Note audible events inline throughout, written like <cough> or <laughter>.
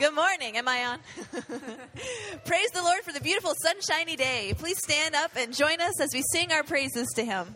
Good morning. Am I on? <laughs> Praise the Lord for the beautiful sunshiny day. Please stand up and join us as we sing our praises to Him.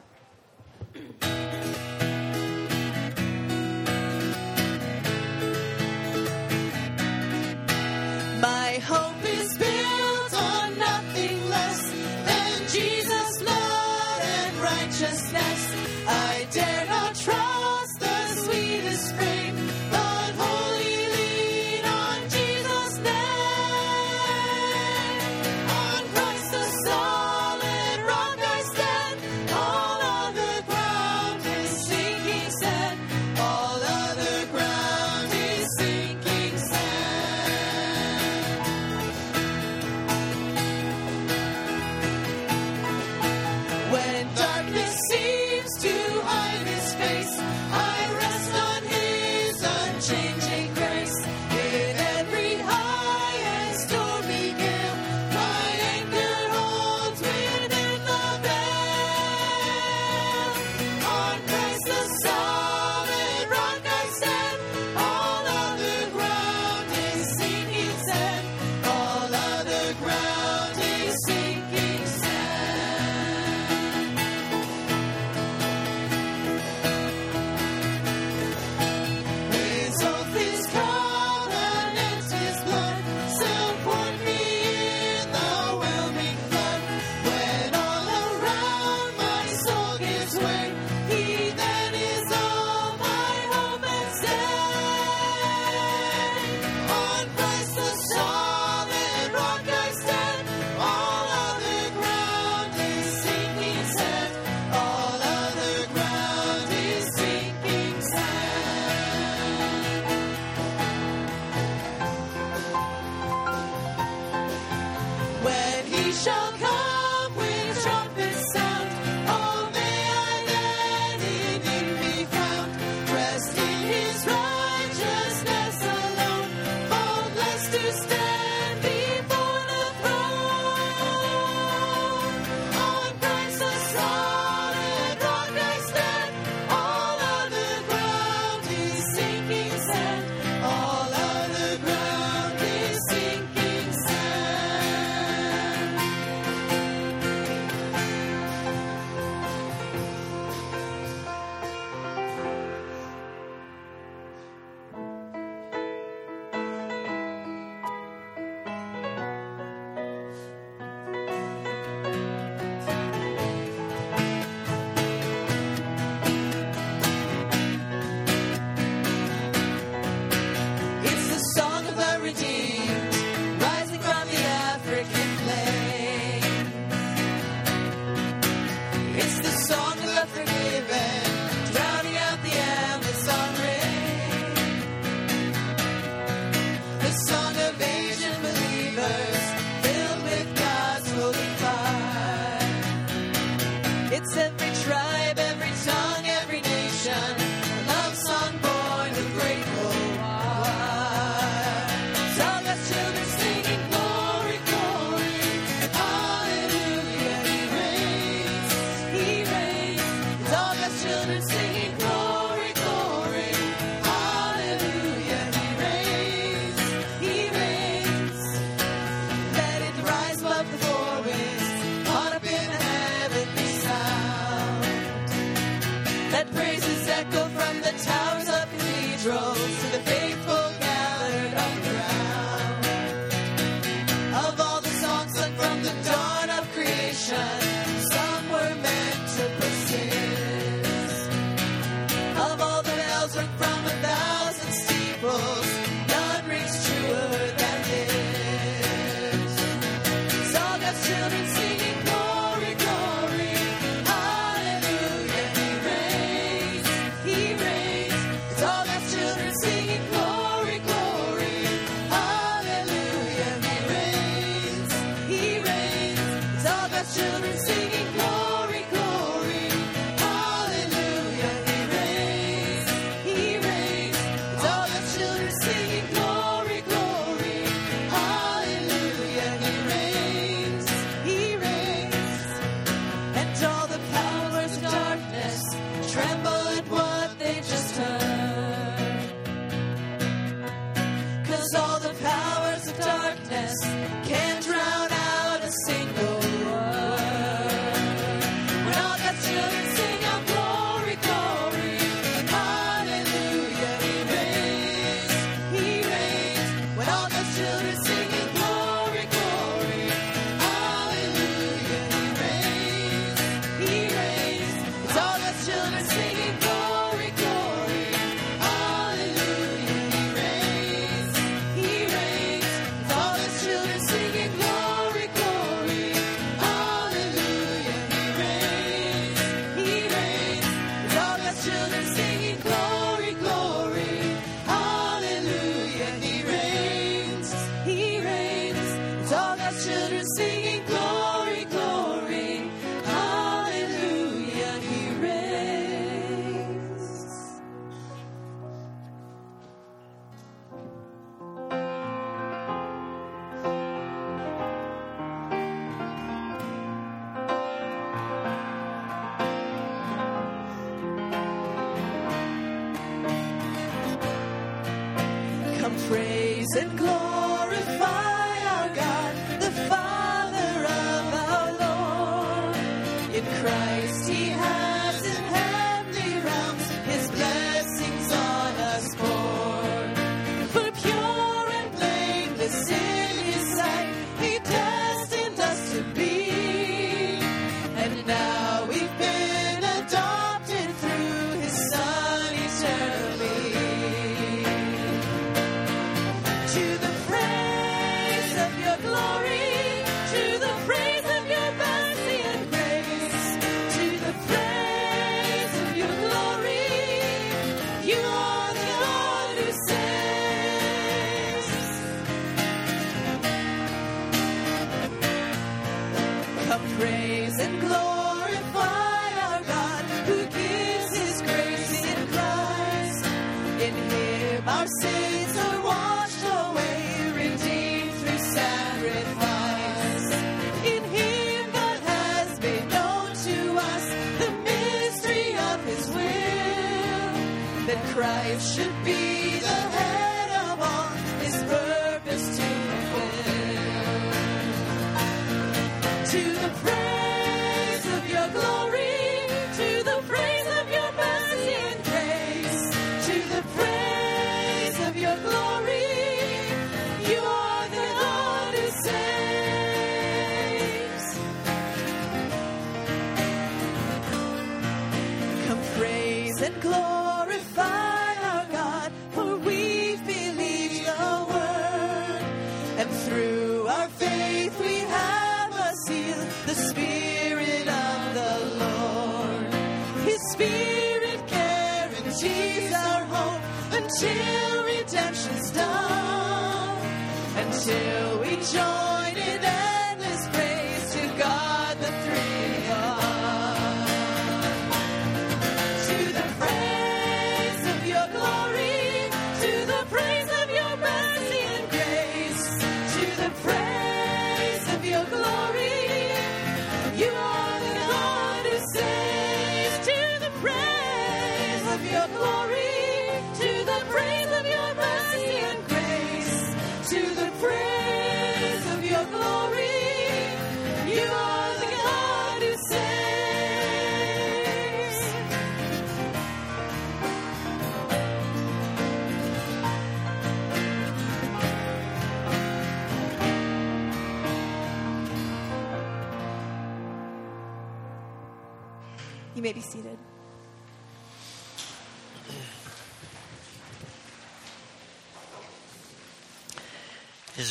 right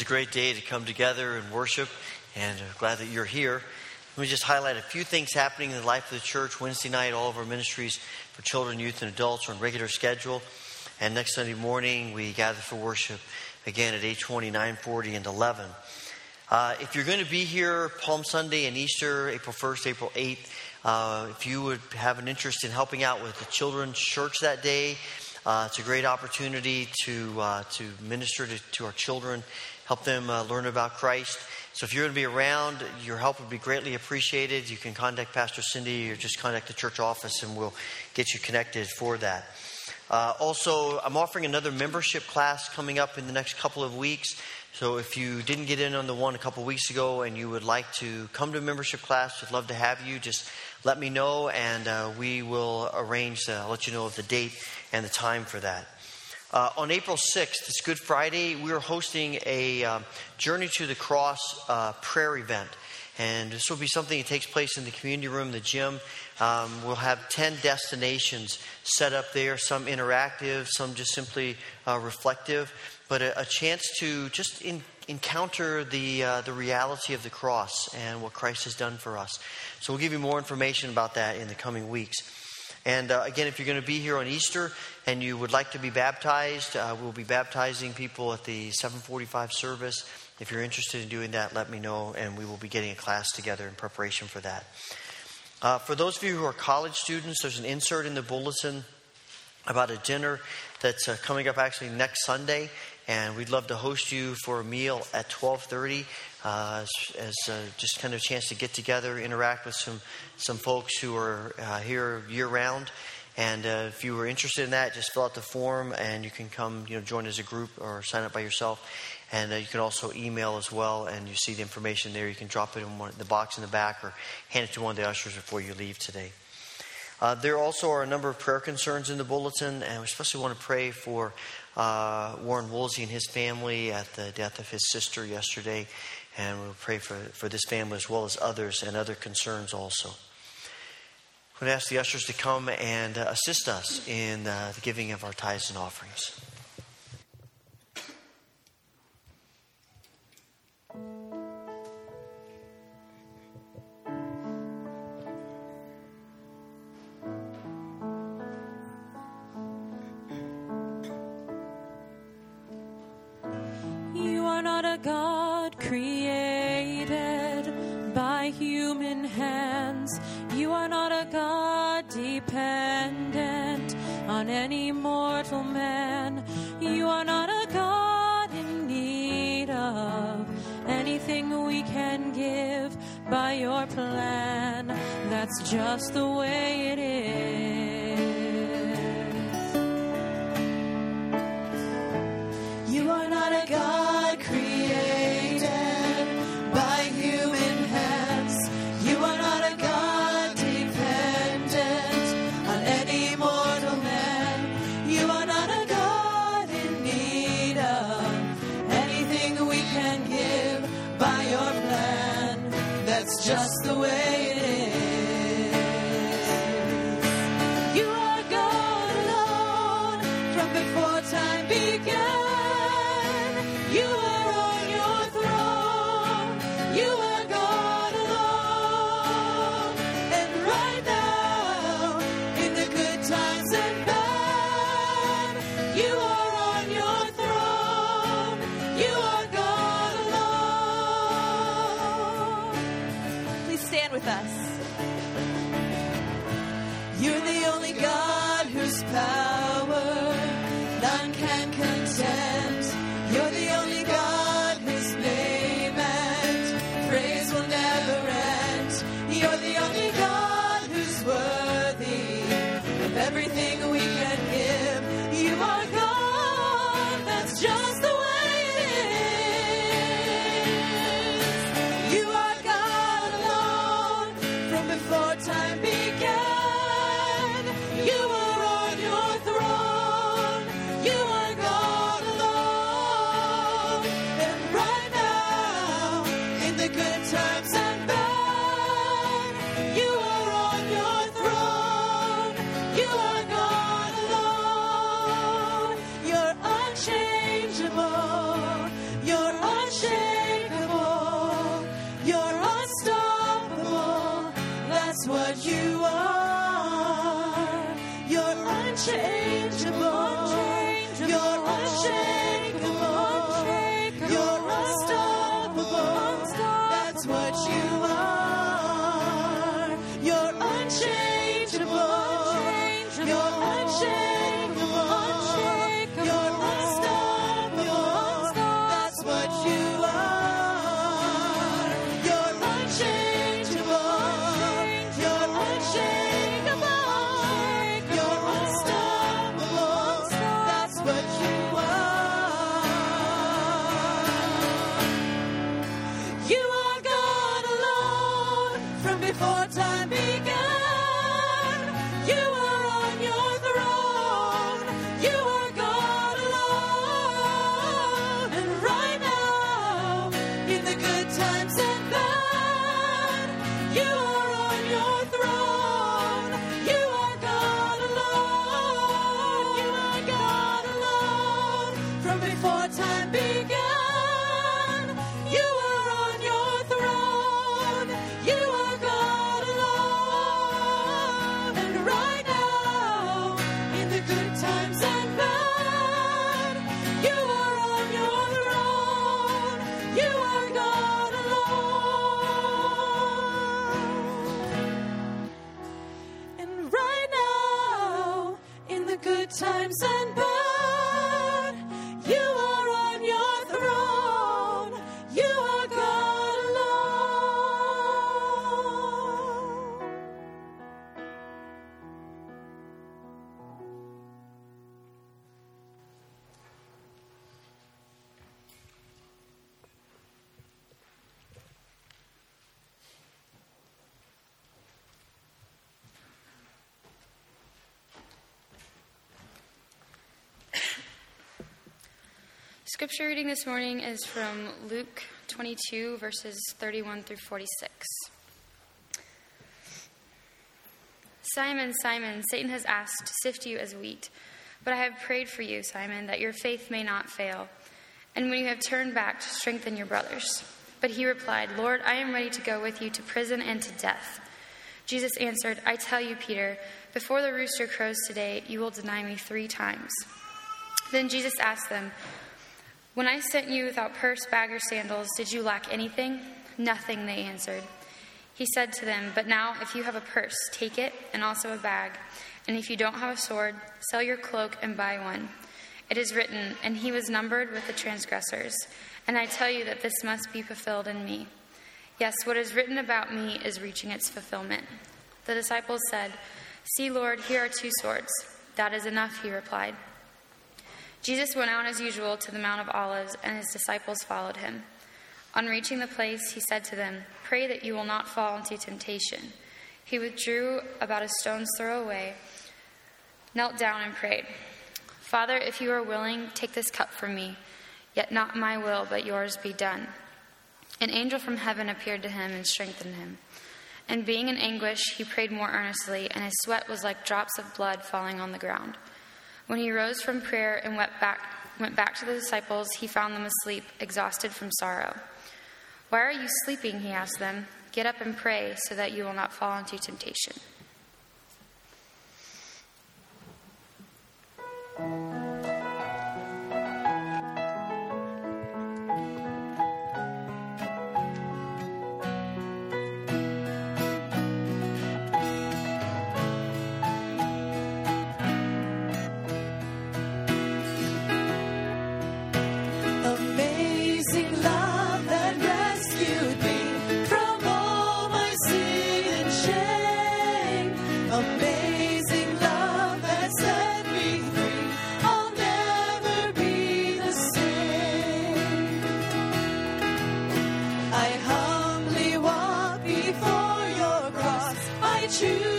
a great day to come together and worship, and I'm glad that you're here. Let me just highlight a few things happening in the life of the church. Wednesday night, all of our ministries for children, youth, and adults are on regular schedule. And next Sunday morning, we gather for worship again at 820, 940, and 11. Uh, if you're going to be here Palm Sunday and Easter, April 1st, April 8th, uh, if you would have an interest in helping out with the children's church that day, uh, it's a great opportunity to, uh, to minister to, to our children help them uh, learn about Christ. So if you're going to be around, your help would be greatly appreciated. You can contact Pastor Cindy or just contact the church office and we'll get you connected for that. Uh, also, I'm offering another membership class coming up in the next couple of weeks. So if you didn't get in on the one a couple of weeks ago and you would like to come to a membership class, would love to have you. Just let me know and uh, we will arrange, uh, I'll let you know of the date and the time for that. Uh, on April 6th, it's Good Friday, we are hosting a um, Journey to the Cross uh, prayer event. And this will be something that takes place in the community room, the gym. Um, we'll have 10 destinations set up there, some interactive, some just simply uh, reflective, but a, a, chance to just in, encounter the, uh, the reality of the cross and what Christ has done for us. So we'll give you more information about that in the coming weeks. And uh, again, if you're going to be here on Easter and you would like to be baptized, uh, we'll be baptizing people at the 745 service. If you're interested in doing that, let me know, and we will be getting a class together in preparation for that. Uh, for those of you who are college students, there's an insert in the bulletin about a dinner that's uh, coming up actually next Sunday, and we'd love to host you for a meal at 12:30 uh, as, as uh, just kind of a chance to get together, interact with some some folks who are uh, here year round. And uh, if you were interested in that, just fill out the form, and you can come, you know, join as a group or sign up by yourself. And uh, you can also email as well, and you see the information there. You can drop it in one, the box in the back or hand it to one of the ushers before you leave today. Uh, there also are a number of prayer concerns in the bulletin, and we especially want to pray for uh, Warren Woolsey and his family at the death of his sister yesterday. And we'll pray for, for this family as well as others and other concerns also. I'm going to ask the ushers to come and uh, assist us in uh, the giving of our tithes and offerings. On any mortal man. You are not a God in need of anything we can give by your plan. That's just the way it is. You're Scripture reading this morning is from Luke 22, verses 31 through 46. Simon, Simon, Satan has asked to sift you as wheat, but I have prayed for you, Simon, that your faith may not fail. And when you have turned back, to strengthen your brothers. But he replied, Lord, I am ready to go with you to prison and to death. Jesus answered, I tell you, Peter, before the rooster crows today, you will deny me three times. Then Jesus asked them, when I sent you without purse, bag, or sandals, did you lack anything? Nothing, they answered. He said to them, But now, if you have a purse, take it, and also a bag. And if you don't have a sword, sell your cloak and buy one. It is written, And he was numbered with the transgressors. And I tell you that this must be fulfilled in me. Yes, what is written about me is reaching its fulfillment. The disciples said, See, Lord, here are two swords. That is enough, he replied. Jesus went out as usual to the Mount of Olives, and his disciples followed him. On reaching the place, he said to them, Pray that you will not fall into temptation. He withdrew about a stone's throw away, knelt down, and prayed, Father, if you are willing, take this cup from me, yet not my will, but yours be done. An angel from heaven appeared to him and strengthened him. And being in anguish, he prayed more earnestly, and his sweat was like drops of blood falling on the ground. When he rose from prayer and went back, went back to the disciples, he found them asleep, exhausted from sorrow. Why are you sleeping? He asked them. Get up and pray so that you will not fall into temptation. choose.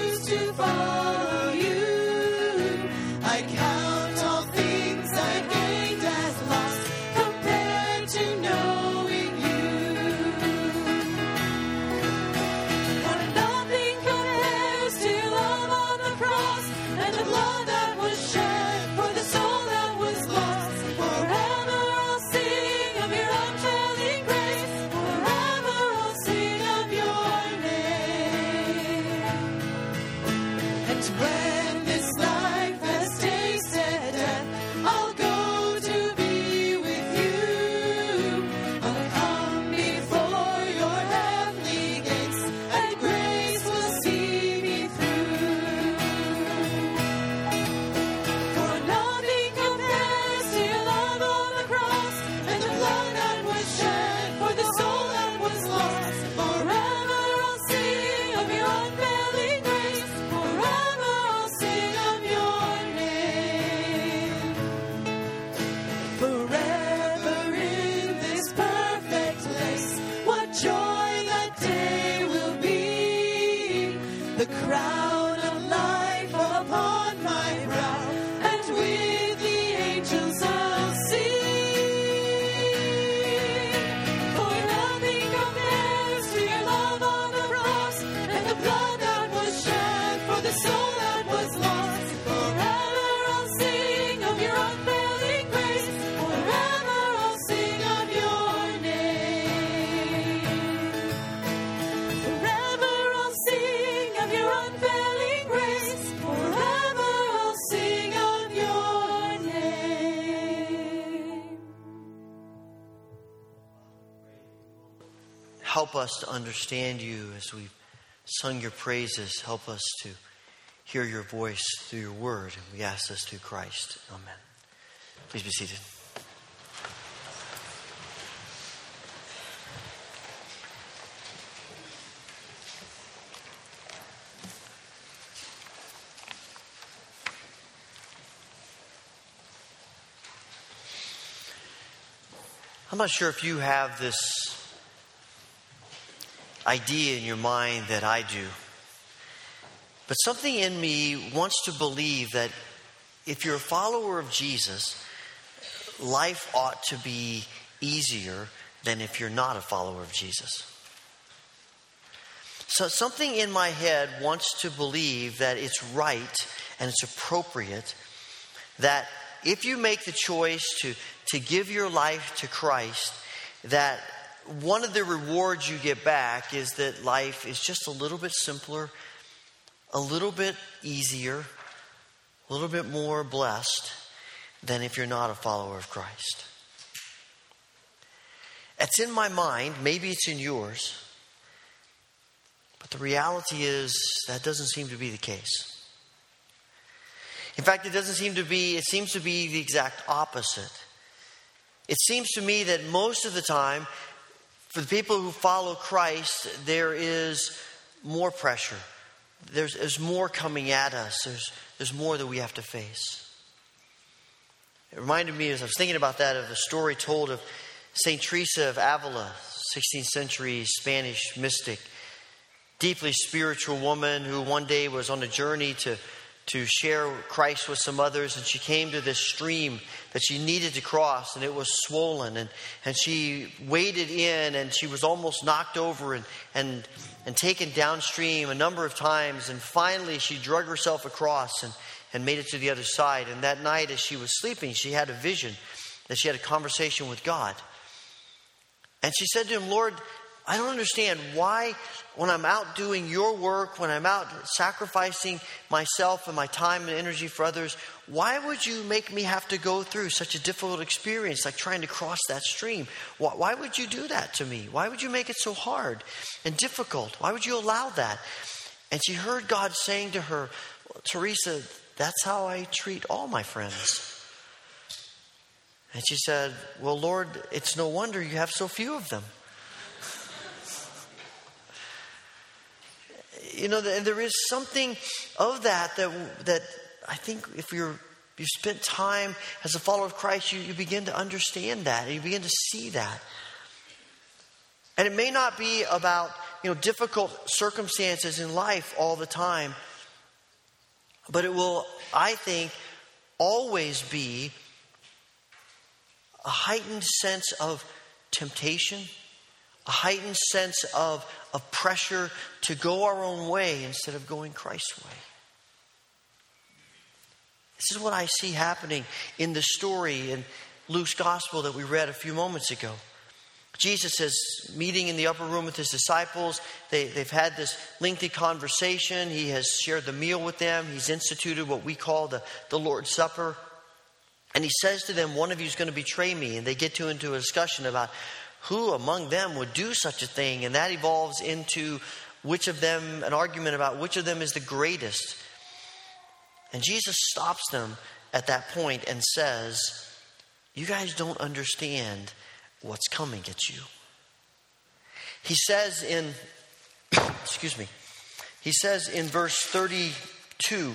Understand you as we've sung your praises. Help us to hear your voice through your word. And we ask this through Christ. Amen. Please be seated. I'm not sure if you have this idea in your mind that I do, but something in me wants to believe that if you're a follower of Jesus, life ought to be easier than if you're not a follower of Jesus. So, something in my head wants to believe that it's right and it's appropriate that if you make the choice to, to give your life to Christ, that one of the rewards you get back is that life is just a little bit simpler, a little bit easier, a little bit more blessed than if you're not a follower of Christ. It's in my mind, maybe it's in yours, but the reality is that doesn't seem to be the case. In fact, it doesn't seem to be, it seems to be the exact opposite. It seems to me that most of the time, for the people who follow Christ, there is more pressure. There's, there's more coming at us. There's, there's more that we have to face. It reminded me, as I was thinking about that, of a story told of St. Teresa of Avila, 16th century Spanish mystic, deeply spiritual woman who one day was on a journey to to share Christ with some others, and she came to this stream that she needed to cross, and it was swollen, and, and she waded in, and she was almost knocked over and, and, and taken downstream a number of times, and finally she drug herself across and, and made it to the other side. And that night, as she was sleeping, she had a vision that she had a conversation with God. And she said to him, Lord, I don't understand why, when I'm out doing your work, when I'm out sacrificing myself and my time and energy for others, why would you make me have to go through such a difficult experience like trying to cross that stream? Why, why would you do that to me? Why would you make it so hard and difficult? Why would you allow that? And she heard God saying to her, Teresa, that's how I treat all my friends. And she said, Well, Lord, it's no wonder you have so few of them. You know, and there is something of that that, that I think if you're you spent time as a follower of Christ, you, you begin to understand that and you begin to see that. And it may not be about you know difficult circumstances in life all the time, but it will, I think, always be a heightened sense of temptation a heightened sense of, of pressure to go our own way instead of going Christ's way. This is what I see happening in the story in Luke's gospel that we read a few moments ago. Jesus is meeting in the upper room with his disciples. They, they've had this lengthy conversation. He has shared the meal with them. He's instituted what we call the, the Lord's Supper. And he says to them, One of you is going to betray me. And they get to into a discussion about who among them would do such a thing? And that evolves into which of them, an argument about which of them is the greatest. And Jesus stops them at that point and says, You guys don't understand what's coming at you. He says in, <coughs> excuse me, he says in verse 32,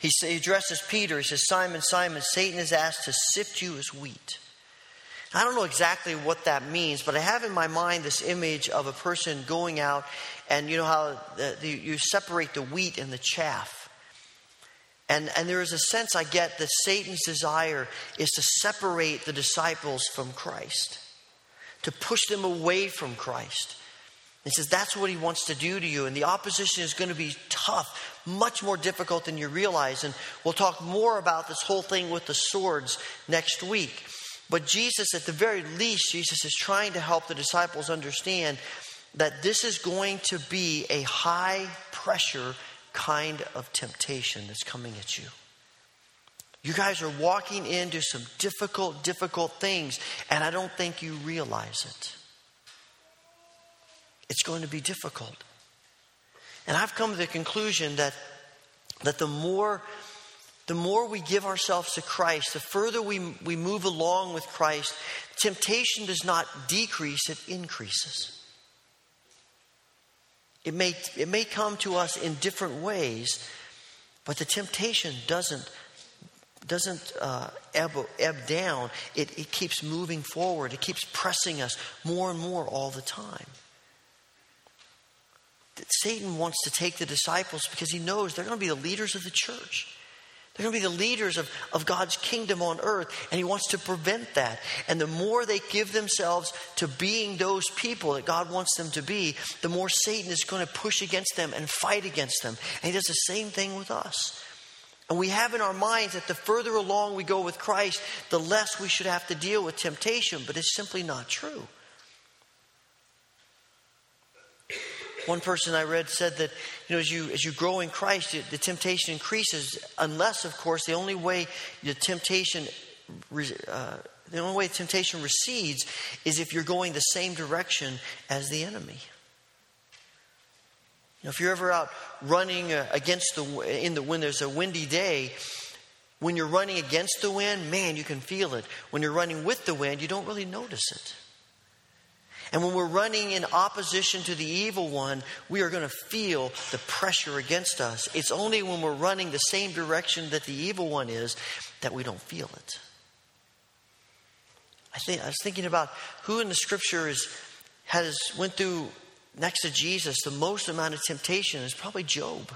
he, addresses Peter. He says, Simon, Simon, Satan has asked to sift you as wheat. I don't know exactly what that means, but I have in my mind this image of a person going out, and you know how the, the, you separate the wheat and the chaff. And, and there is a sense I get that Satan's desire is to separate the disciples from Christ, to push them away from Christ. He says that's what he wants to do to you. And the opposition is going to be tough, much more difficult than you realize. And we'll talk more about this whole thing with the swords next week. But Jesus, at the very least, Jesus is trying to help the disciples understand that this is going to be a high pressure kind of temptation that's coming at you. You guys are walking into some difficult, difficult things, and I don't think you realize it. it's going to be difficult. And I've come to the conclusion that, that the more the more we give ourselves to Christ, the further we, we move along with Christ, temptation does not decrease, it increases. It may, it may come to us in different ways, but the temptation doesn't, doesn't uh, ebb, ebb down. It, it keeps moving forward, it keeps pressing us more and more all the time. Satan wants to take the disciples because he knows they're going to be the leaders of the church. They're going to be the leaders of, of God's kingdom on earth, and He wants to prevent that. And the more they give themselves to being those people that God wants them to be, the more Satan is going to push against them and fight against them. And He does the same thing with us. And we have in our minds that the further along we go with Christ, the less we should have to deal with temptation, but it's simply not true. One person I read said that, you know, as you, as you grow in Christ, the temptation increases, unless, of course, the only way the temptation, uh, the only way temptation recedes is if you're going the same direction as the enemy. You know, if you're ever out running uh, against the, in the, when there's a windy day, when you're running against the wind, man, you can feel it. When you're running with the wind, you don't really notice it. And when we're running in opposition to the evil one, we are going to feel the pressure against us. It's only when we're running the same direction that the evil one is that we don't feel it. I think I was thinking about who in the scriptures has went through next to Jesus the most amount of temptation is probably Job.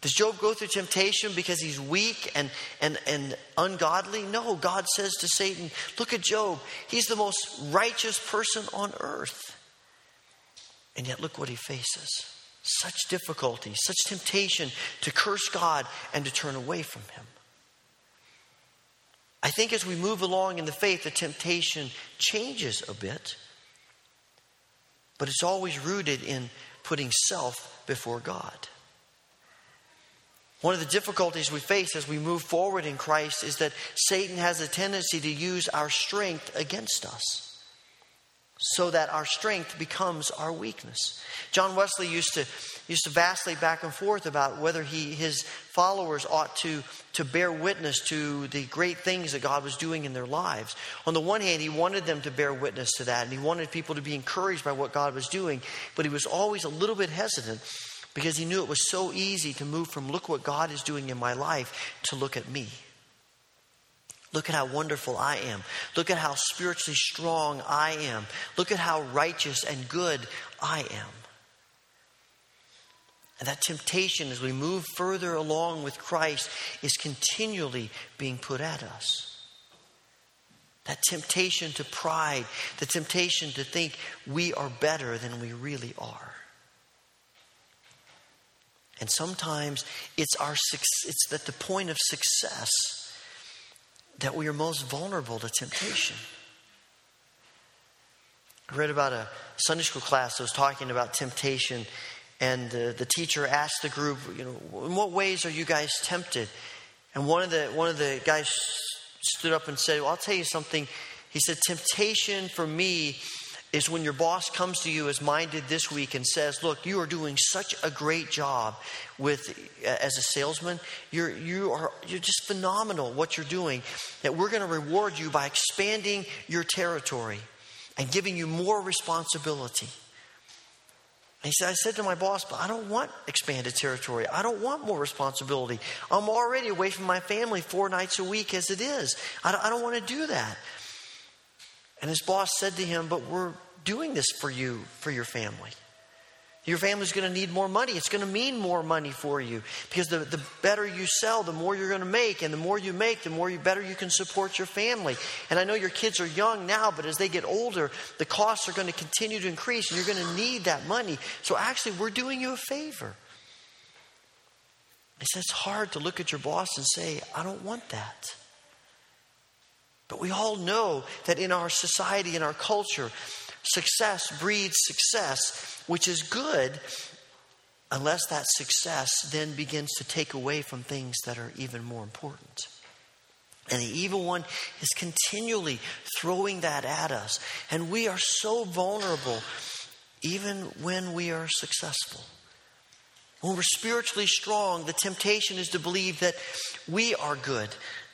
Does Job go through temptation because he's weak and, and, and ungodly? No, God says to Satan, Look at Job. He's the most righteous person on earth. And yet, look what he faces such difficulty, such temptation to curse God and to turn away from him. I think as we move along in the faith, the temptation changes a bit, but it's always rooted in putting self before God. One of the difficulties we face as we move forward in Christ is that Satan has a tendency to use our strength against us so that our strength becomes our weakness. John Wesley used to used to vacillate back and forth about whether he his followers ought to to bear witness to the great things that God was doing in their lives. On the one hand, he wanted them to bear witness to that and he wanted people to be encouraged by what God was doing, but he was always a little bit hesitant because he knew it was so easy to move from look what God is doing in my life to look at me. Look at how wonderful I am. Look at how spiritually strong I am. Look at how righteous and good I am. And that temptation as we move further along with Christ is continually being put at us. That temptation to pride, the temptation to think we are better than we really are. And sometimes it's our it's at the point of success that we are most vulnerable to temptation. I read about a Sunday school class that was talking about temptation, and uh, the teacher asked the group, you know, in what ways are you guys tempted? And one of the one of the guys stood up and said, well, I'll tell you something. He said, temptation for me is when your boss comes to you as mine did this week and says, "Look, you are doing such a great job with uh, as a salesman. You're you are you're just phenomenal what you're doing. That we're going to reward you by expanding your territory and giving you more responsibility." He said, I said to my boss, but I don't want expanded territory. I don't want more responsibility. I'm already away from my family four nights a week as it is. I don't, I don't want to do that. And his boss said to him, But we're doing this for you, for your family. Your family's going to need more money. It's going to mean more money for you because the, the better you sell, the more you're going to make. And the more you make, the more you better you can support your family. And I know your kids are young now, but as they get older, the costs are going to continue to increase and you're going to need that money. So actually, we're doing you a favor. Says it's hard to look at your boss and say, I don't want that. But we all know that in our society, in our culture, success breeds success, which is good unless that success then begins to take away from things that are even more important. And the evil one is continually throwing that at us. And we are so vulnerable even when we are successful. When we're spiritually strong, the temptation is to believe that we are good,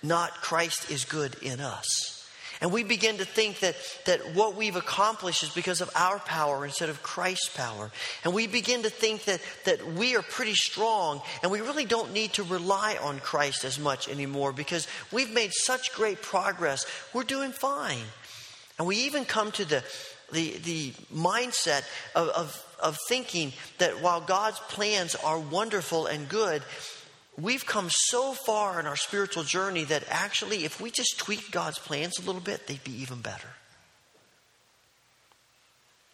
not Christ is good in us. And we begin to think that, that what we've accomplished is because of our power instead of Christ's power. And we begin to think that, that we are pretty strong and we really don't need to rely on Christ as much anymore because we've made such great progress. We're doing fine. And we even come to the, the, the mindset of, of, of thinking that while God's plans are wonderful and good, we've come so far in our spiritual journey that actually, if we just tweak God's plans a little bit, they'd be even better.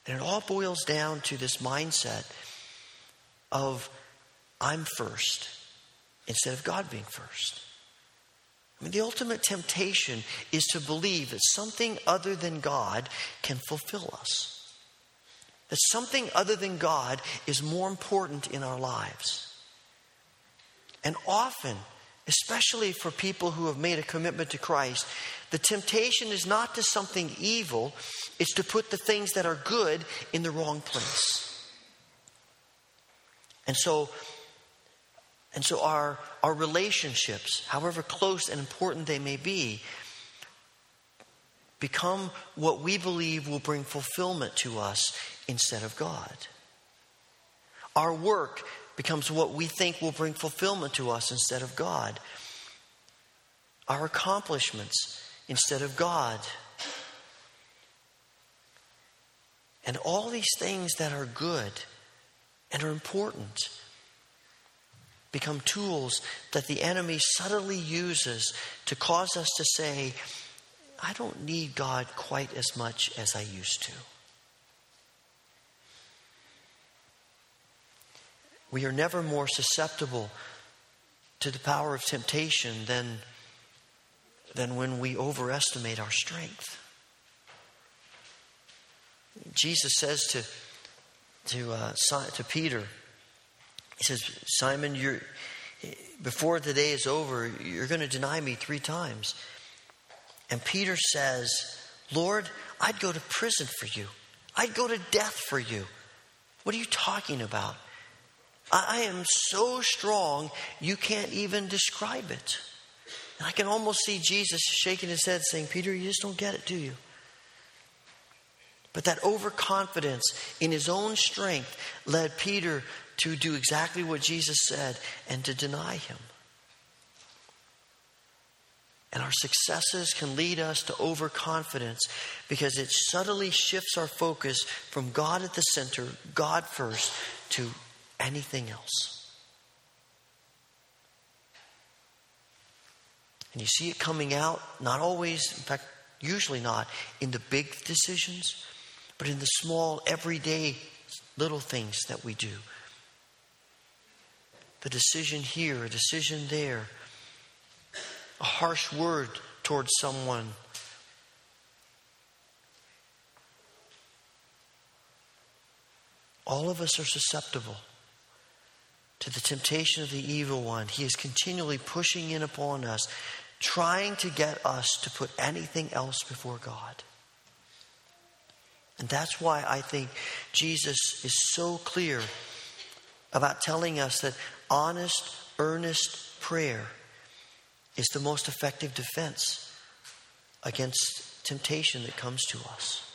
And it all boils down to this mindset of I'm first instead of God being first. I mean, the ultimate temptation is to believe that something other than God can fulfill us. That something other than God is more important in our lives. And often, especially for people who have made a commitment to Christ, the temptation is not to something evil, it's to put the things that are good in the wrong place. And so, and so our, our relationships, however close and important they may be, become what we believe will bring fulfillment to us instead of God. Our work becomes what we think will bring fulfillment to us instead of God. Our accomplishments instead of God. And all these things that are good and are important become tools that the enemy subtly uses to cause us to say, I don't need God quite as much as I used to. We are never more susceptible to the power of temptation than, than when we overestimate our strength. Jesus says to, to, uh, to Peter, He says, Simon, you're, before the day is over, you're going to deny me three times. And Peter says, Lord, I'd go to prison for you. I'd go to death for you. What are you talking about? I am so strong, you can't even describe it. And I can almost see Jesus shaking his head saying, Peter, you just don't get it, do you? But that overconfidence in his own strength led Peter to do exactly what Jesus said and to deny him. And our successes can lead us to overconfidence because it subtly shifts our focus from God at the center, God first, to anything else. And you see it coming out, not always, in fact, usually not, in the big decisions, but in the small, everyday little things that we do. The decision here, a decision there, a harsh word towards someone. All of us are susceptible to the temptation of the evil one. He is continually pushing in upon us, trying to get us to put anything else before God. And that's why I think Jesus is so clear about telling us that honest, earnest prayer is the most effective defense against temptation that comes to us.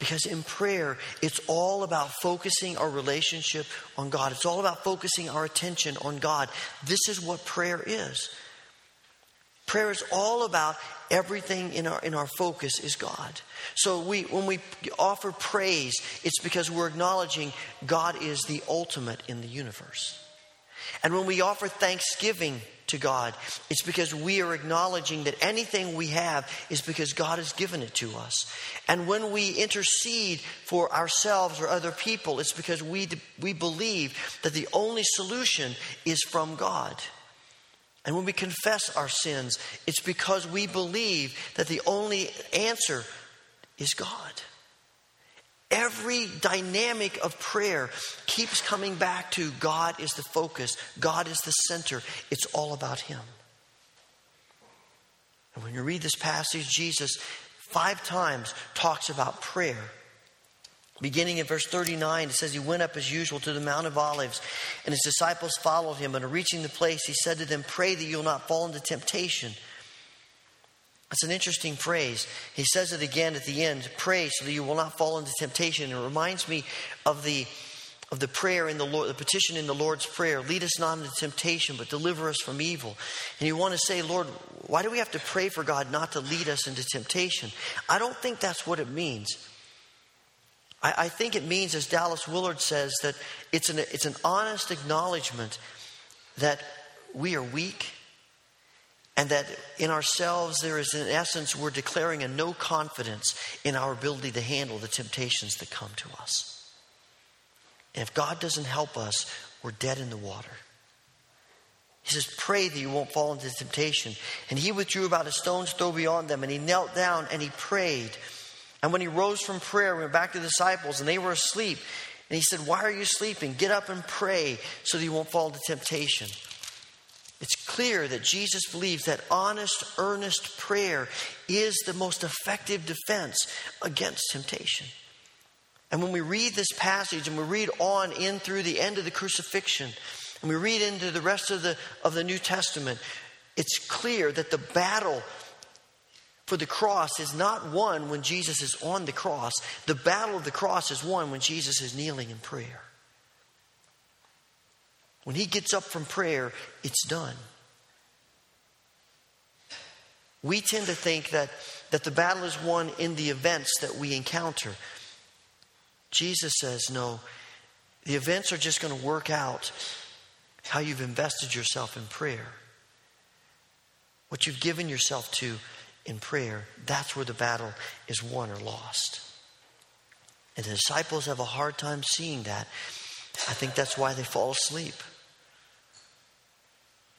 Because in prayer, it's all about focusing our relationship on God. It's all about focusing our attention on God. This is what prayer is. Prayer is all about everything in our in our focus is God. So we when we offer praise, it's because we're acknowledging God is the ultimate in the universe. And when we offer thanksgiving to God, it's because we are acknowledging that anything we have is because God has given it to us. And when we intercede for ourselves or other people, it's because we, we believe that the only solution is from God. And when we confess our sins, it's because we believe that the only answer is God. Every dynamic of prayer keeps coming back to God is the focus, God is the center. It's all about Him. And when you read this passage, Jesus five times talks about prayer Beginning in verse 39, it says, He went up as usual to the Mount of Olives, and his disciples followed him. And reaching the place, he said to them, Pray that you'll not fall into temptation. That's an interesting phrase. He says it again at the end pray so that you will not fall into temptation. It reminds me of the of the prayer in the Lord, the petition in the Lord's Prayer, lead us not into temptation, but deliver us from evil. And you want to say, Lord, why do we have to pray for God not to lead us into temptation? I don't think that's what it means. I, I think it means, as Dallas Willard says, that it's an, it's an honest acknowledgement that we are weak and that in ourselves there is, in essence, we're declaring a no confidence in our ability to handle the temptations that come to us. And if God doesn't help us, we're dead in the water. He says, Pray that you won't fall into temptation. And he withdrew about a stone's throw beyond them, and he knelt down and he prayed. And when he rose from prayer, went back to the disciples, and they were asleep. And he said, Why are you sleeping? Get up and pray so that you won't fall into temptation. It's clear that Jesus believes that honest, earnest prayer is the most effective defense against temptation. And when we read this passage and we read on in through the end of the crucifixion, and we read into the rest of the, of the New Testament, it's clear that the battle for the cross is not won when Jesus is on the cross. The battle of the cross is won when Jesus is kneeling in prayer. When he gets up from prayer, it's done. We tend to think that, that the battle is won in the events that we encounter. Jesus says, no, the events are just going to work out how you've invested yourself in prayer. What you've given yourself to in prayer, that's where the battle is won or lost. And the disciples have a hard time seeing that. I think that's why they fall asleep.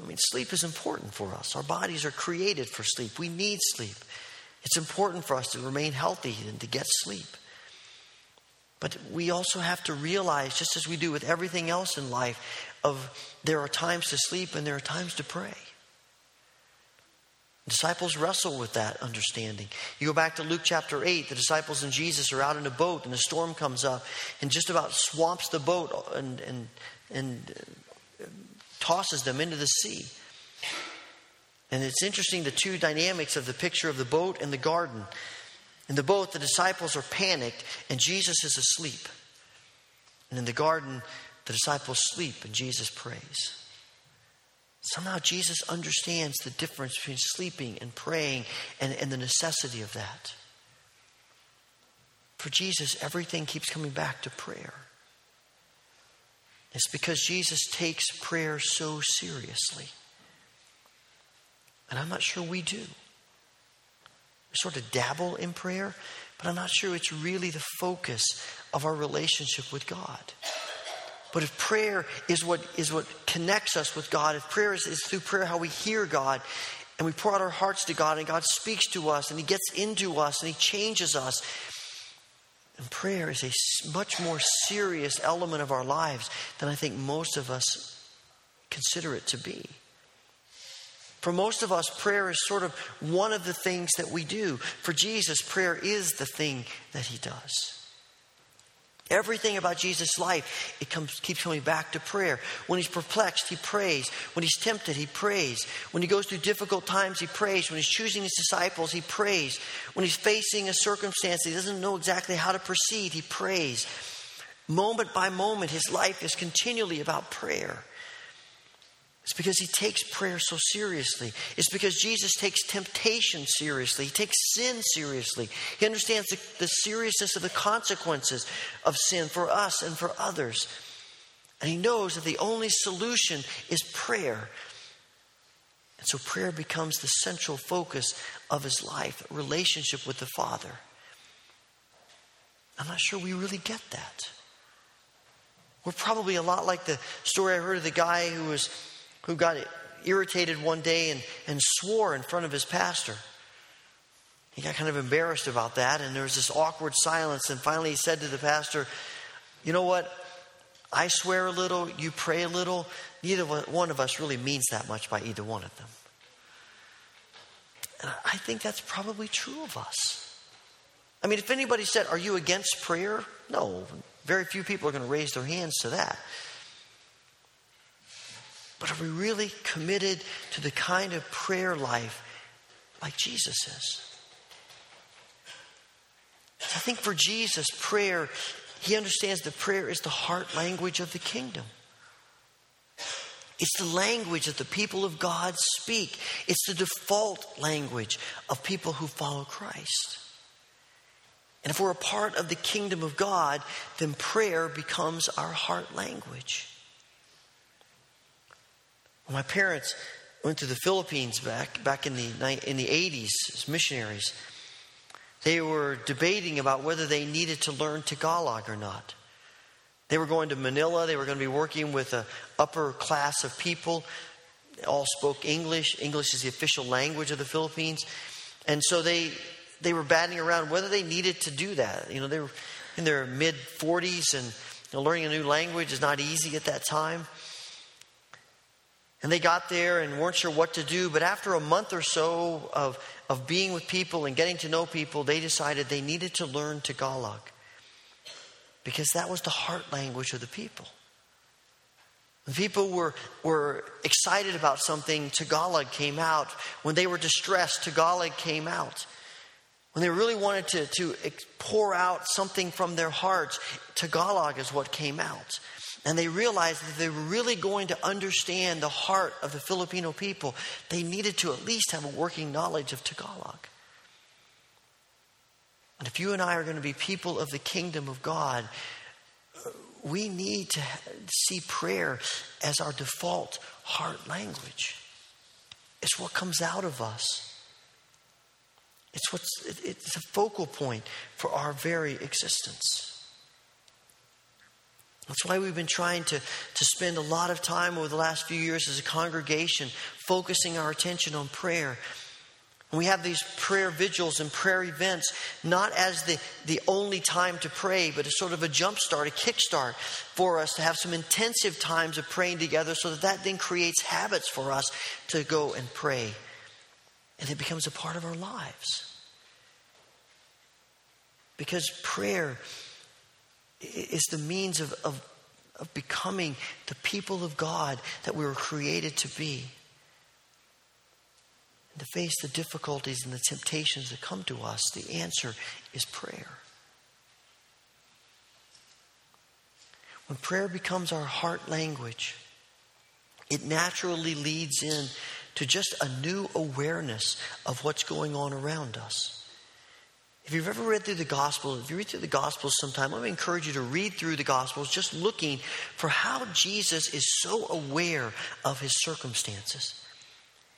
I mean, sleep is important for us. Our bodies are created for sleep. We need sleep. It's important for us to remain healthy and to get sleep. But we also have to realize, just as we do with everything else in life, of there are times to sleep and there are times to pray. Disciples wrestle with that understanding. You go back to Luke chapter 8, the disciples and Jesus are out in a boat, and a storm comes up and just about swamps the boat and, and, and tosses them into the sea. And it's interesting the two dynamics of the picture of the boat and the garden. In the boat, the disciples are panicked, and Jesus is asleep. And in the garden, the disciples sleep, and Jesus prays. Somehow Jesus understands the difference between sleeping and praying and, and the necessity of that. For Jesus, everything keeps coming back to prayer. It's because Jesus takes prayer so seriously. And I'm not sure we do. We sort of dabble in prayer, but I'm not sure it's really the focus of our relationship with God. But if prayer is what, is what connects us with God, if prayer is, is through prayer how we hear God, and we pour out our hearts to God, and God speaks to us, and He gets into us, and He changes us, and prayer is a much more serious element of our lives than I think most of us consider it to be. For most of us, prayer is sort of one of the things that we do. For Jesus, prayer is the thing that He does. Everything about Jesus' life, it comes, keeps coming back to prayer. When he's perplexed, he prays. When he's tempted, he prays. When he goes through difficult times, he prays. When he's choosing his disciples, he prays. When he's facing a circumstance he doesn't know exactly how to proceed, he prays. Moment by moment, his life is continually about prayer. It's because he takes prayer so seriously. It's because Jesus takes temptation seriously. He takes sin seriously. He understands the, the, seriousness of the consequences of sin for us and for others. And he knows that the only solution is prayer. And so prayer becomes the central focus of his life, relationship with the Father. I'm not sure we really get that. We're probably a lot like the story I heard of the guy who was who got irritated one day and, and swore in front of his pastor. He got kind of embarrassed about that, and there was this awkward silence. And finally, he said to the pastor, You know what? I swear a little, you pray a little. Neither one of us really means that much by either one of them. And I think that's probably true of us. I mean, if anybody said, Are you against prayer? No, very few people are going to raise their hands to that. But are we really committed to the kind of prayer life like Jesus is? I think for Jesus, prayer, he understands that prayer is the heart language of the kingdom. It's the language that the people of God speak. It's the default language of people who follow Christ. And if we're a part of the kingdom of God, then prayer becomes our heart language. When my parents went to the Philippines back, back in, the, in the 80s as missionaries, they were debating about whether they needed to learn Tagalog or not. They were going to Manila. They were going to be working with an upper class of people. They all spoke English. English is the official language of the Philippines. And so they, they were batting around whether they needed to do that. You know, they were in their mid 40s, and you know, learning a new language is not easy at that time. And they got there and weren't sure what to do. But after a month or so of, of being with people and getting to know people, they decided they needed to learn Tagalog because that was the heart language of the people. When people were, were excited about something, Tagalog came out. When they were distressed, Tagalog came out. When they really wanted to, to pour out something from their hearts, Tagalog is what came out. And they realized that they were really going to understand the heart of the Filipino people, they needed to at least have a working knowledge of Tagalog. And if you and I are going to be people of the kingdom of God, we need to see prayer as our default heart language. It's what comes out of us. It's, what's, it's a focal point for our very existence. That's why we've been trying to, to spend a lot of time over the last few years as a congregation focusing our attention on prayer. We have these prayer vigils and prayer events not as the, the only time to pray, but as sort of a jumpstart, a kickstart for us to have some intensive times of praying together so that that then creates habits for us to go and pray. And it becomes a part of our lives. Because prayer is the means of, of, of becoming the people of God that we were created to be. And to face the difficulties and the temptations that come to us, the answer is prayer. When prayer becomes our heart language, it naturally leads in to just a new awareness of what's going on around us. If you've ever read through the Gospels, if you read through the Gospels sometime, let me encourage you to read through the Gospels just looking for how Jesus is so aware of his circumstances.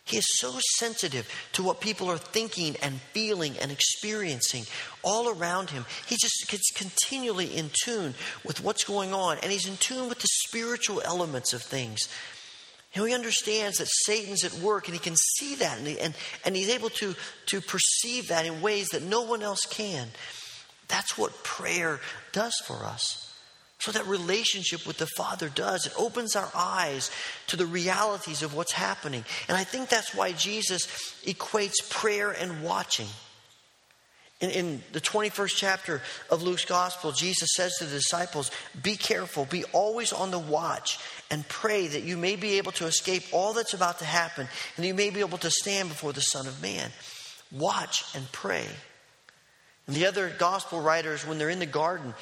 He is so sensitive to what people are thinking and feeling and experiencing all around him. He just gets continually in tune with what's going on, and he's in tune with the spiritual elements of things. And he understands that Satan's at work and he can see that and, he, and, and he's able to, to perceive that in ways that no one else can. That's what prayer does for us. So that relationship with the Father does. It opens our eyes to the realities of what's happening. And I think that's why Jesus equates prayer and watching. In, in, the 21st chapter of Luke's gospel, Jesus says to the disciples, Be careful, be always on the watch, and pray that you may be able to escape all that's about to happen and you may be able to stand before the Son of Man. Watch and pray. And the other gospel writers, when they're in the garden,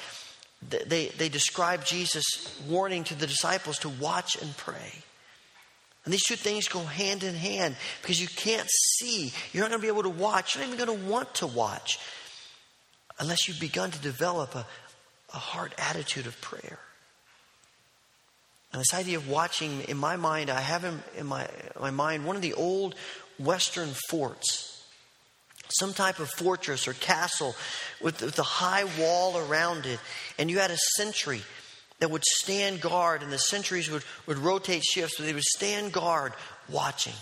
they, they describe Jesus warning to the disciples to watch and pray. And these two things go hand in hand because you can't see. You're not going to be able to watch. You're not even going to want to watch unless you've begun to develop a, a heart attitude of prayer. And this idea of watching, in my mind, I have in, in my, my mind one of the old Western forts. Some type of fortress or castle with, with a high wall around it. And you had a sentry that would stand guard, and the sentries would, would rotate shifts, but they would stand guard watching.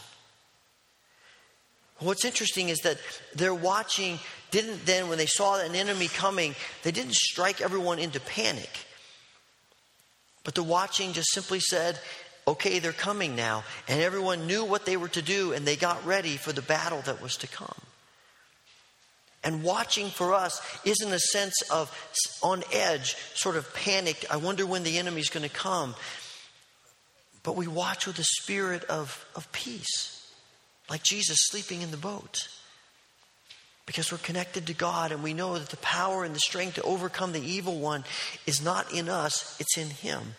What's interesting is that their watching didn't then, when they saw an enemy coming, they didn't strike everyone into panic. But the watching just simply said, okay, they're coming now. And everyone knew what they were to do and they got ready for the battle that was to come. And watching for us isn't a sense of on edge, sort of panicked. I wonder when the enemy's going to come. But we watch with a spirit of, of peace, like Jesus sleeping in the boat. Because we're connected to God and we know that the power and the strength to overcome the evil one is not in us, it's in Him.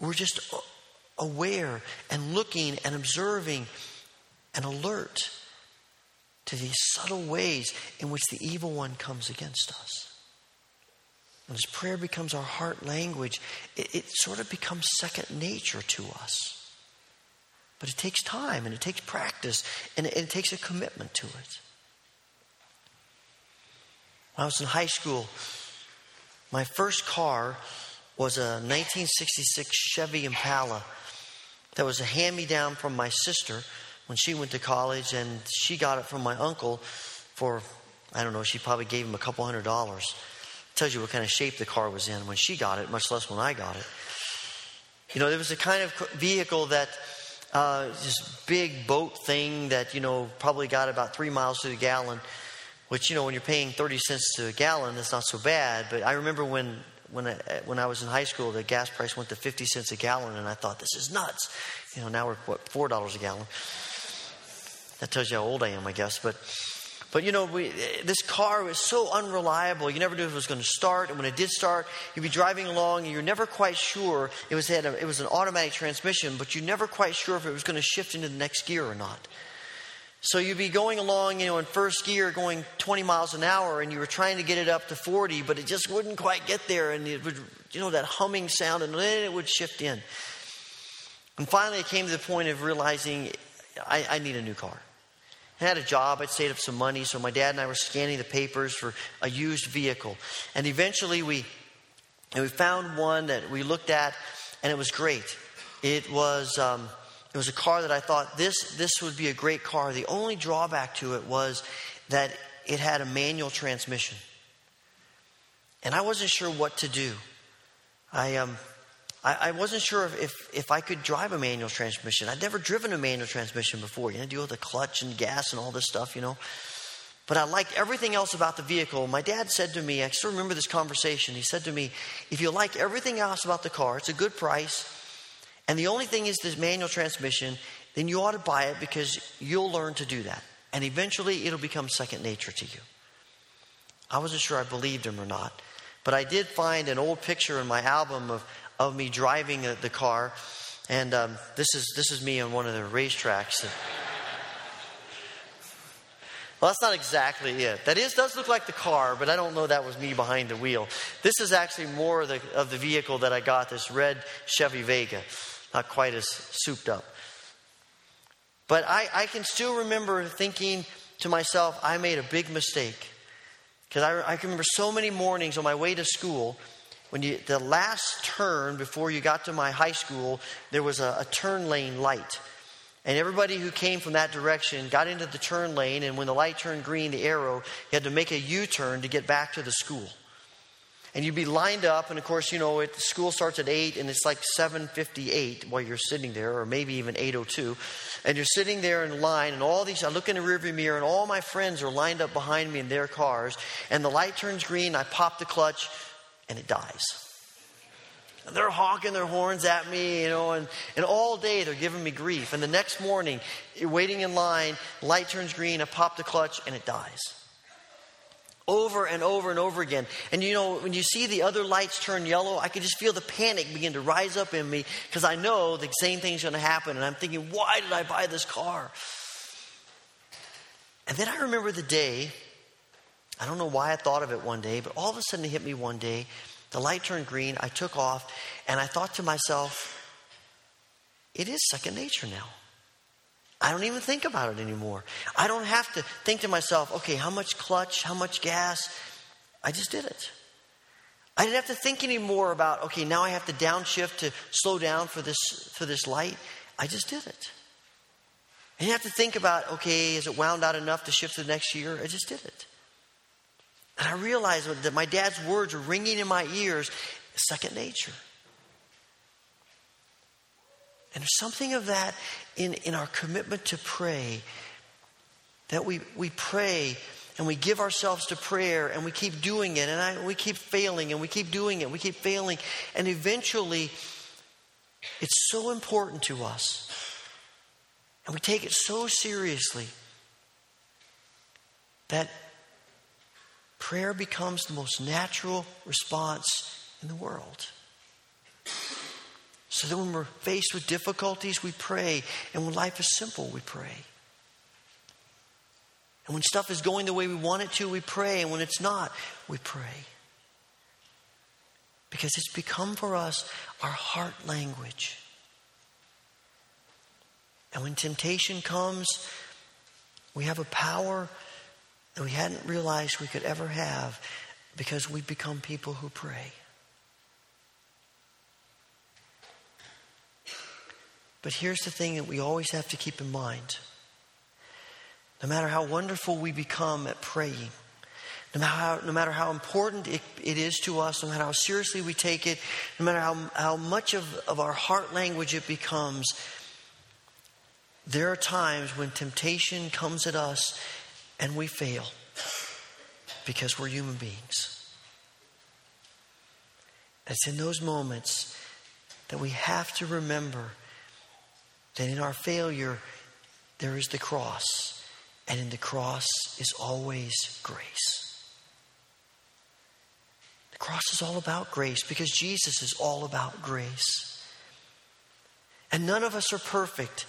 We're just aware and looking and observing and alert to these subtle ways in which the evil one comes against us. And as prayer becomes our heart language, it, it, sort of becomes second nature to us. But it takes time and it takes practice and it, it takes a commitment to it. When I was in high school, my first car was a 1966 Chevy Impala that was a hand me down from my sister when she went to college, and she got it from my uncle for, I don't know, she probably gave him a couple hundred dollars. Tells you what kind of shape the car was in when she got it, much less when I got it. You know, there was a kind of vehicle that, uh, this big boat thing that, you know, probably got about three miles to the gallon, which, you know, when you're paying 30 cents to a gallon, that's not so bad. But I remember when when I, when I was in high school, the gas price went to 50 cents a gallon, and I thought, this is nuts. You know, now we're, what, $4 a gallon. That tells you how old I am, I guess. But, but you know, we, this car was so unreliable. You never knew if it was going to start. And when it did start, you'd be driving along, and you're never quite sure. It was, had a, it was an automatic transmission, but you're never quite sure if it was going to shift into the next gear or not. So you'd be going along, you know, in first gear, going 20 miles an hour, and you were trying to get it up to 40, but it just wouldn't quite get there, and it would, you know, that humming sound, and then it would shift in. And finally, it came to the point of realizing I, I need a new car. I had a job, I'd saved up some money, so my dad and I were scanning the papers for a used vehicle. And eventually we, and we found one that we looked at, and it was great. It was, um, it was a car that I thought this, this would be a great car. The only drawback to it was that it had a manual transmission. And I wasn't sure what to do. I, um, I, I wasn't sure if, if, if, I could drive a manual transmission. I'd never driven a manual transmission before. You know, deal with the clutch and gas and all this stuff, you know. But I liked everything else about the vehicle. My dad said to me, I still remember this conversation. He said to me, if you like everything else about the car, it's a good price and the only thing is this manual transmission, then you ought to buy it because you'll learn to do that. And eventually it'll become second nature to you. I wasn't sure I believed him or not, but I did find an old picture in my album of, of me driving the car. And um, this, is, this is me on one of the racetracks. Well, that's not exactly it. That is does look like the car, but I don't know that was me behind the wheel. This is actually more of the, of the vehicle that I got, this red Chevy Vega not quite as souped up. But I, I can still remember thinking to myself, I made a big mistake. Because I, I can remember so many mornings on my way to school when you, the last turn before you got to my high school, there was a, a turn lane light. And everybody who came from that direction got into the turn lane, and when the light turned green, the arrow, you had to make a U turn to get back to the school. And you'd be lined up and of course you know it, school starts at 8 and it's like 7.58 while you're sitting there or maybe even 8.02 and you're sitting there in line and all these i look in the rearview mirror and all my friends are lined up behind me in their cars. And the light turns green i pop the clutch and it dies and they're honking their horns at me, you know, and, and all day they're giving me grief. And the next morning, waiting in line, light turns green, I pop the clutch, and it dies over and over and over again. And you know, when you see the other lights turn yellow, I can just feel the panic begin to rise up in me because I know the same thing's going to happen. And I'm thinking, why did I buy this car? And then I remember the day, I don't know why I thought of it one day, but all of a sudden it hit me one day. The light turned green, I took off, and I thought to myself, it is second nature now. I don't even think about it anymore. I don't have to think to myself, okay, how much clutch, how much gas? I just did it. I didn't have to think anymore about, okay, now I have to downshift to slow down for this for this light. I just did it. I didn't have to think about, okay, is it wound out enough to shift to the next year? I just did it. And I realized that my dad's words were ringing in my ears, second nature. And there's something of that in, in our commitment to pray that we, we pray and we give ourselves to prayer and we keep doing it and I, we keep failing and we keep doing it, we keep failing. And eventually, it's so important to us. And we take it so seriously that prayer becomes the most natural response in the world. So that when we're faced with difficulties, we pray. And when life is simple, we pray. And when stuff is going the way we want it to, we pray. And when it's not, we pray. Because it's become for us our heart language. And when temptation comes, we have a power that we hadn't realized we could ever have because we become people who pray. But here's the thing that we always have to keep in mind. No matter how wonderful we become at praying, no matter how, no matter how important it, it is to us, no matter how seriously we take it, no matter how, how much of, of our heart language it becomes, there are times when temptation comes at us and we fail because we're human beings. It's in those moments that we have to remember that in our failure, there is the cross, and in the cross is always grace. The cross is all about grace because Jesus is all about grace. And none of us are perfect.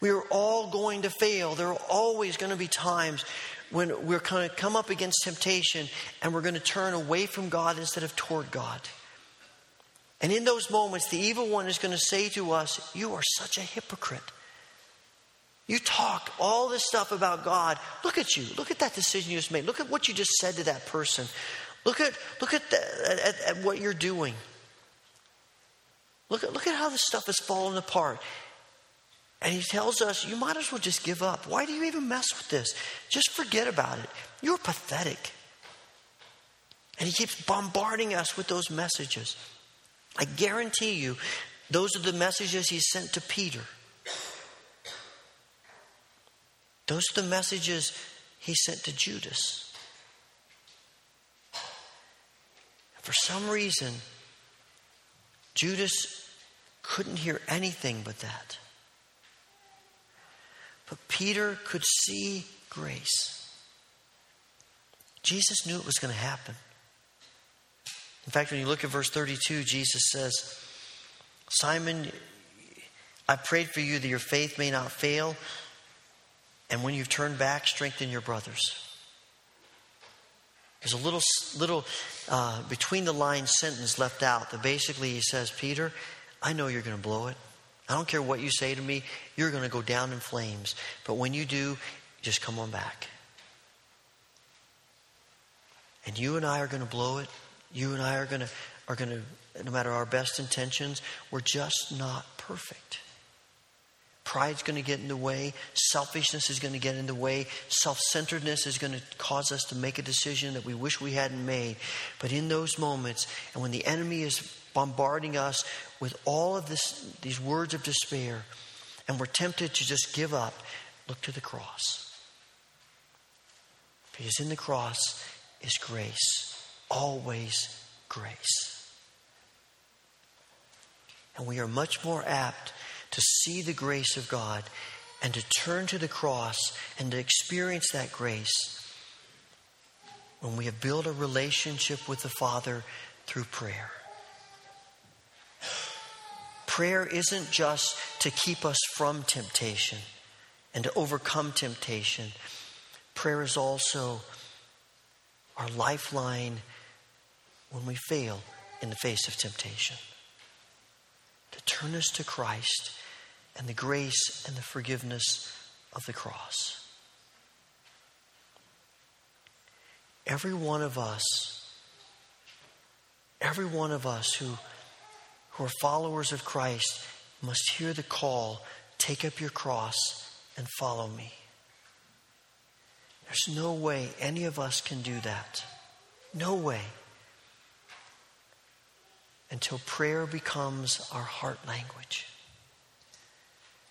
We are all going to fail. There are always going to be times when we're going to come up against temptation and we're going to turn away from God instead of toward God. And in those moments, the evil one is going to say to us, You are such a hypocrite. You talk all this stuff about God. Look at you. Look at that decision you just made. Look at what you just said to that person. Look at, look at, the, at, at what you're doing. Look at, look at how this stuff has fallen apart. And he tells us, you might as well just give up. Why do you even mess with this? Just forget about it. You're pathetic. And he keeps bombarding us with those messages. I guarantee you, those are the messages he sent to Peter. Those are the messages he sent to Judas. For some reason, Judas couldn't hear anything but that. But Peter could see grace. Jesus knew it was going to happen. In fact, when you look at verse 32, Jesus says, Simon, I prayed for you that your faith may not fail, and when you've turned back, strengthen your brothers. There's a little, little uh, between the lines sentence left out that basically he says, Peter, I know you're going to blow it. I don't care what you say to me, you're going to go down in flames. But when you do, just come on back. And you and I are going to blow it. You and I are going to, are going to, no matter our best intentions, we're just not perfect. Pride's going to get in the way. Selfishness is going to get in the way. Self centeredness is going to cause us to make a decision that we wish we hadn't made. But in those moments, and when the enemy is bombarding us with all of this, these words of despair, and we're tempted to just give up, look to the cross. Because in the cross is grace, always grace. And we are much more apt to see the grace of God and to turn to the cross and to experience that grace when we have built a relationship with the Father through prayer. Prayer isn't just to keep us from temptation and to overcome temptation. Prayer is also our lifeline when we fail in the face of temptation. To turn us to Christ and the grace and the forgiveness of the cross. Every one of us, every one of us who who are followers of Christ must hear the call take up your cross and follow me. There's no way any of us can do that. No way. Until prayer becomes our heart language.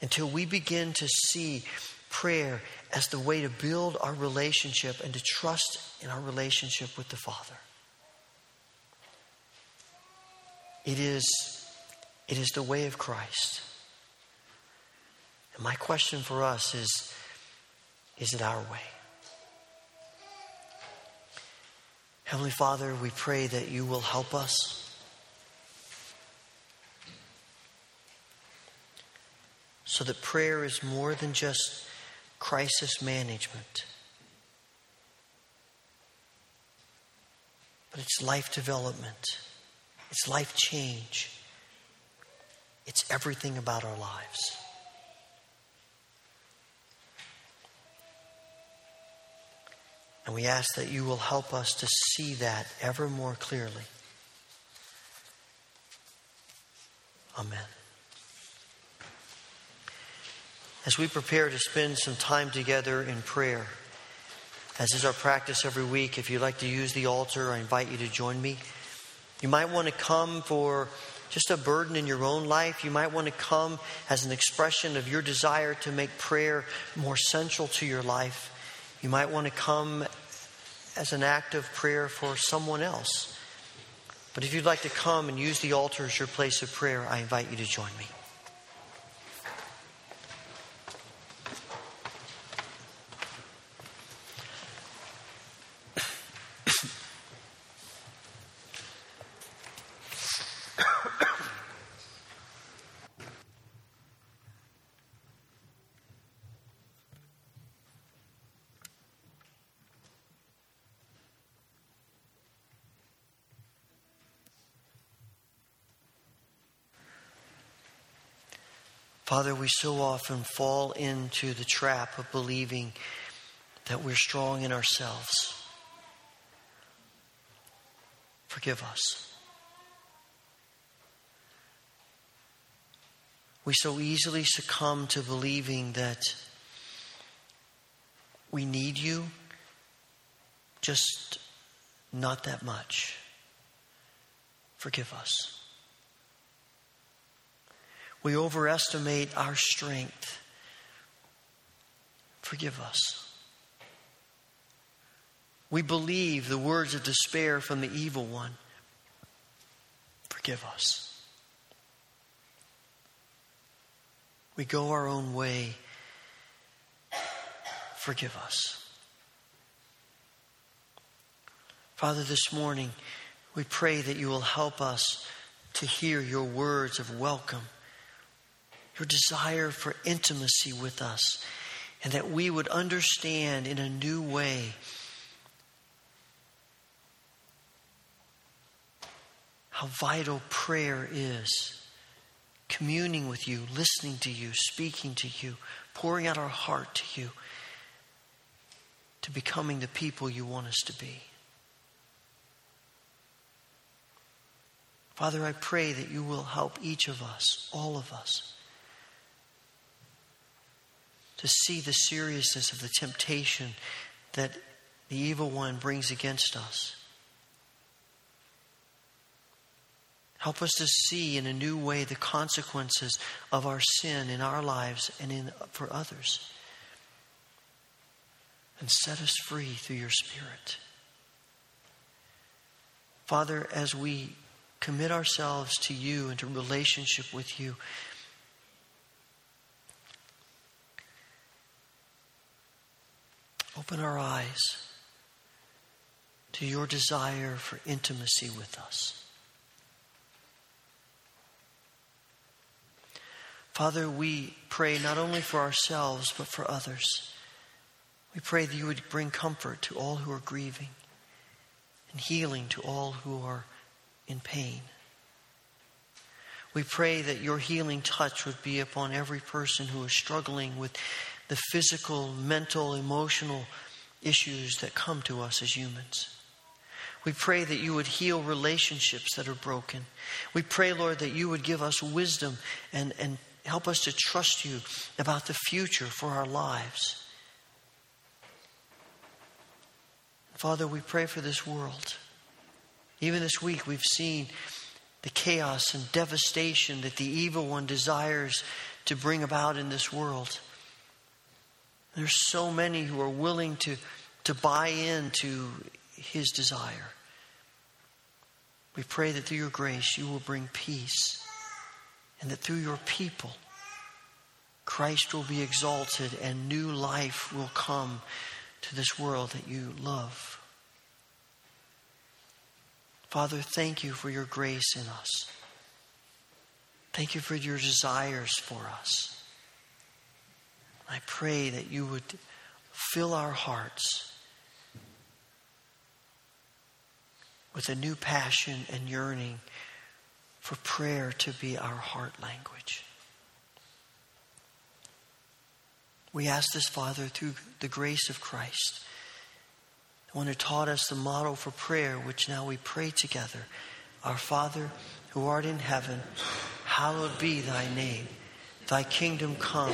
Until we begin to see prayer as the way to build our relationship and to trust in our relationship with the Father. It is, it is the way of Christ. And my question for us is is it our way? Heavenly Father, we pray that you will help us. So that prayer is more than just crisis management, but it's life development, it's life change, it's everything about our lives. And we ask that you will help us to see that ever more clearly. Amen. As we prepare to spend some time together in prayer, as is our practice every week, if you'd like to use the altar, I invite you to join me. You might want to come for just a burden in your own life. You might want to come as an expression of your desire to make prayer more central to your life. You might want to come as an act of prayer for someone else. But if you'd like to come and use the altar as your place of prayer, I invite you to join me. Father, we so often fall into the trap of believing that we're strong in ourselves. Forgive us. We so easily succumb to believing that we need you, just not that much. Forgive us. We overestimate our strength. Forgive us. We believe the words of despair from the evil one. Forgive us. We go our own way. Forgive us. Father, this morning, we pray that you will help us to hear your words of welcome your desire for intimacy with us, and that we would understand in a new way how vital prayer is. Communing with you, listening to you, speaking to you, pouring out our heart to you, to becoming the people you want us to be. Father, I pray that you will help each of us, all of us, to see the seriousness of the temptation that the evil one brings against us. Help us to see in a new way the consequences of our sin in our lives and in, for others. And set us free through your Spirit. Father, as we commit ourselves to you and to relationship with you, Open our eyes to your desire for intimacy with us. Father, we pray not only for ourselves, but for others. We pray that you would bring comfort to all who are grieving and healing to all who are in pain. We pray that your healing touch would be upon every person who is struggling with the physical, mental, emotional issues that come to us as humans. We pray that you would heal relationships that are broken. We pray, Lord, that you would give us wisdom and, and help us to trust you about the future for our lives. Father, we pray for this world. Even this week, we've seen the chaos and devastation that the evil one desires to bring about in this world. There's so many who are willing to, to buy into his desire. We pray that through your grace you will bring peace and that through your people Christ will be exalted and new life will come to this world that you love. Father, thank you for your grace in us. Thank you for your desires for us. I pray that you would fill our hearts with a new passion and yearning for prayer to be our heart language. We ask this, Father, through the grace of Christ, the one who taught us the model for prayer, which now we pray together. Our Father, who art in heaven, hallowed be thy name. Thy kingdom come,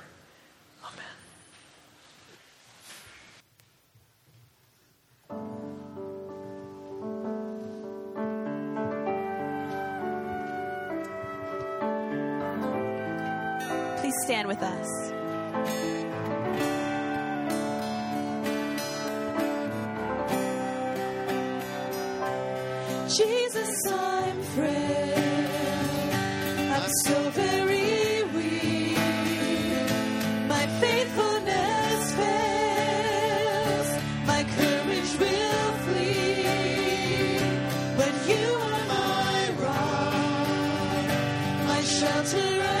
Stand with us. Jesus, I'm frail. I'm so very weak. My faithfulness fails. My courage will flee. But you are my rock, my shelter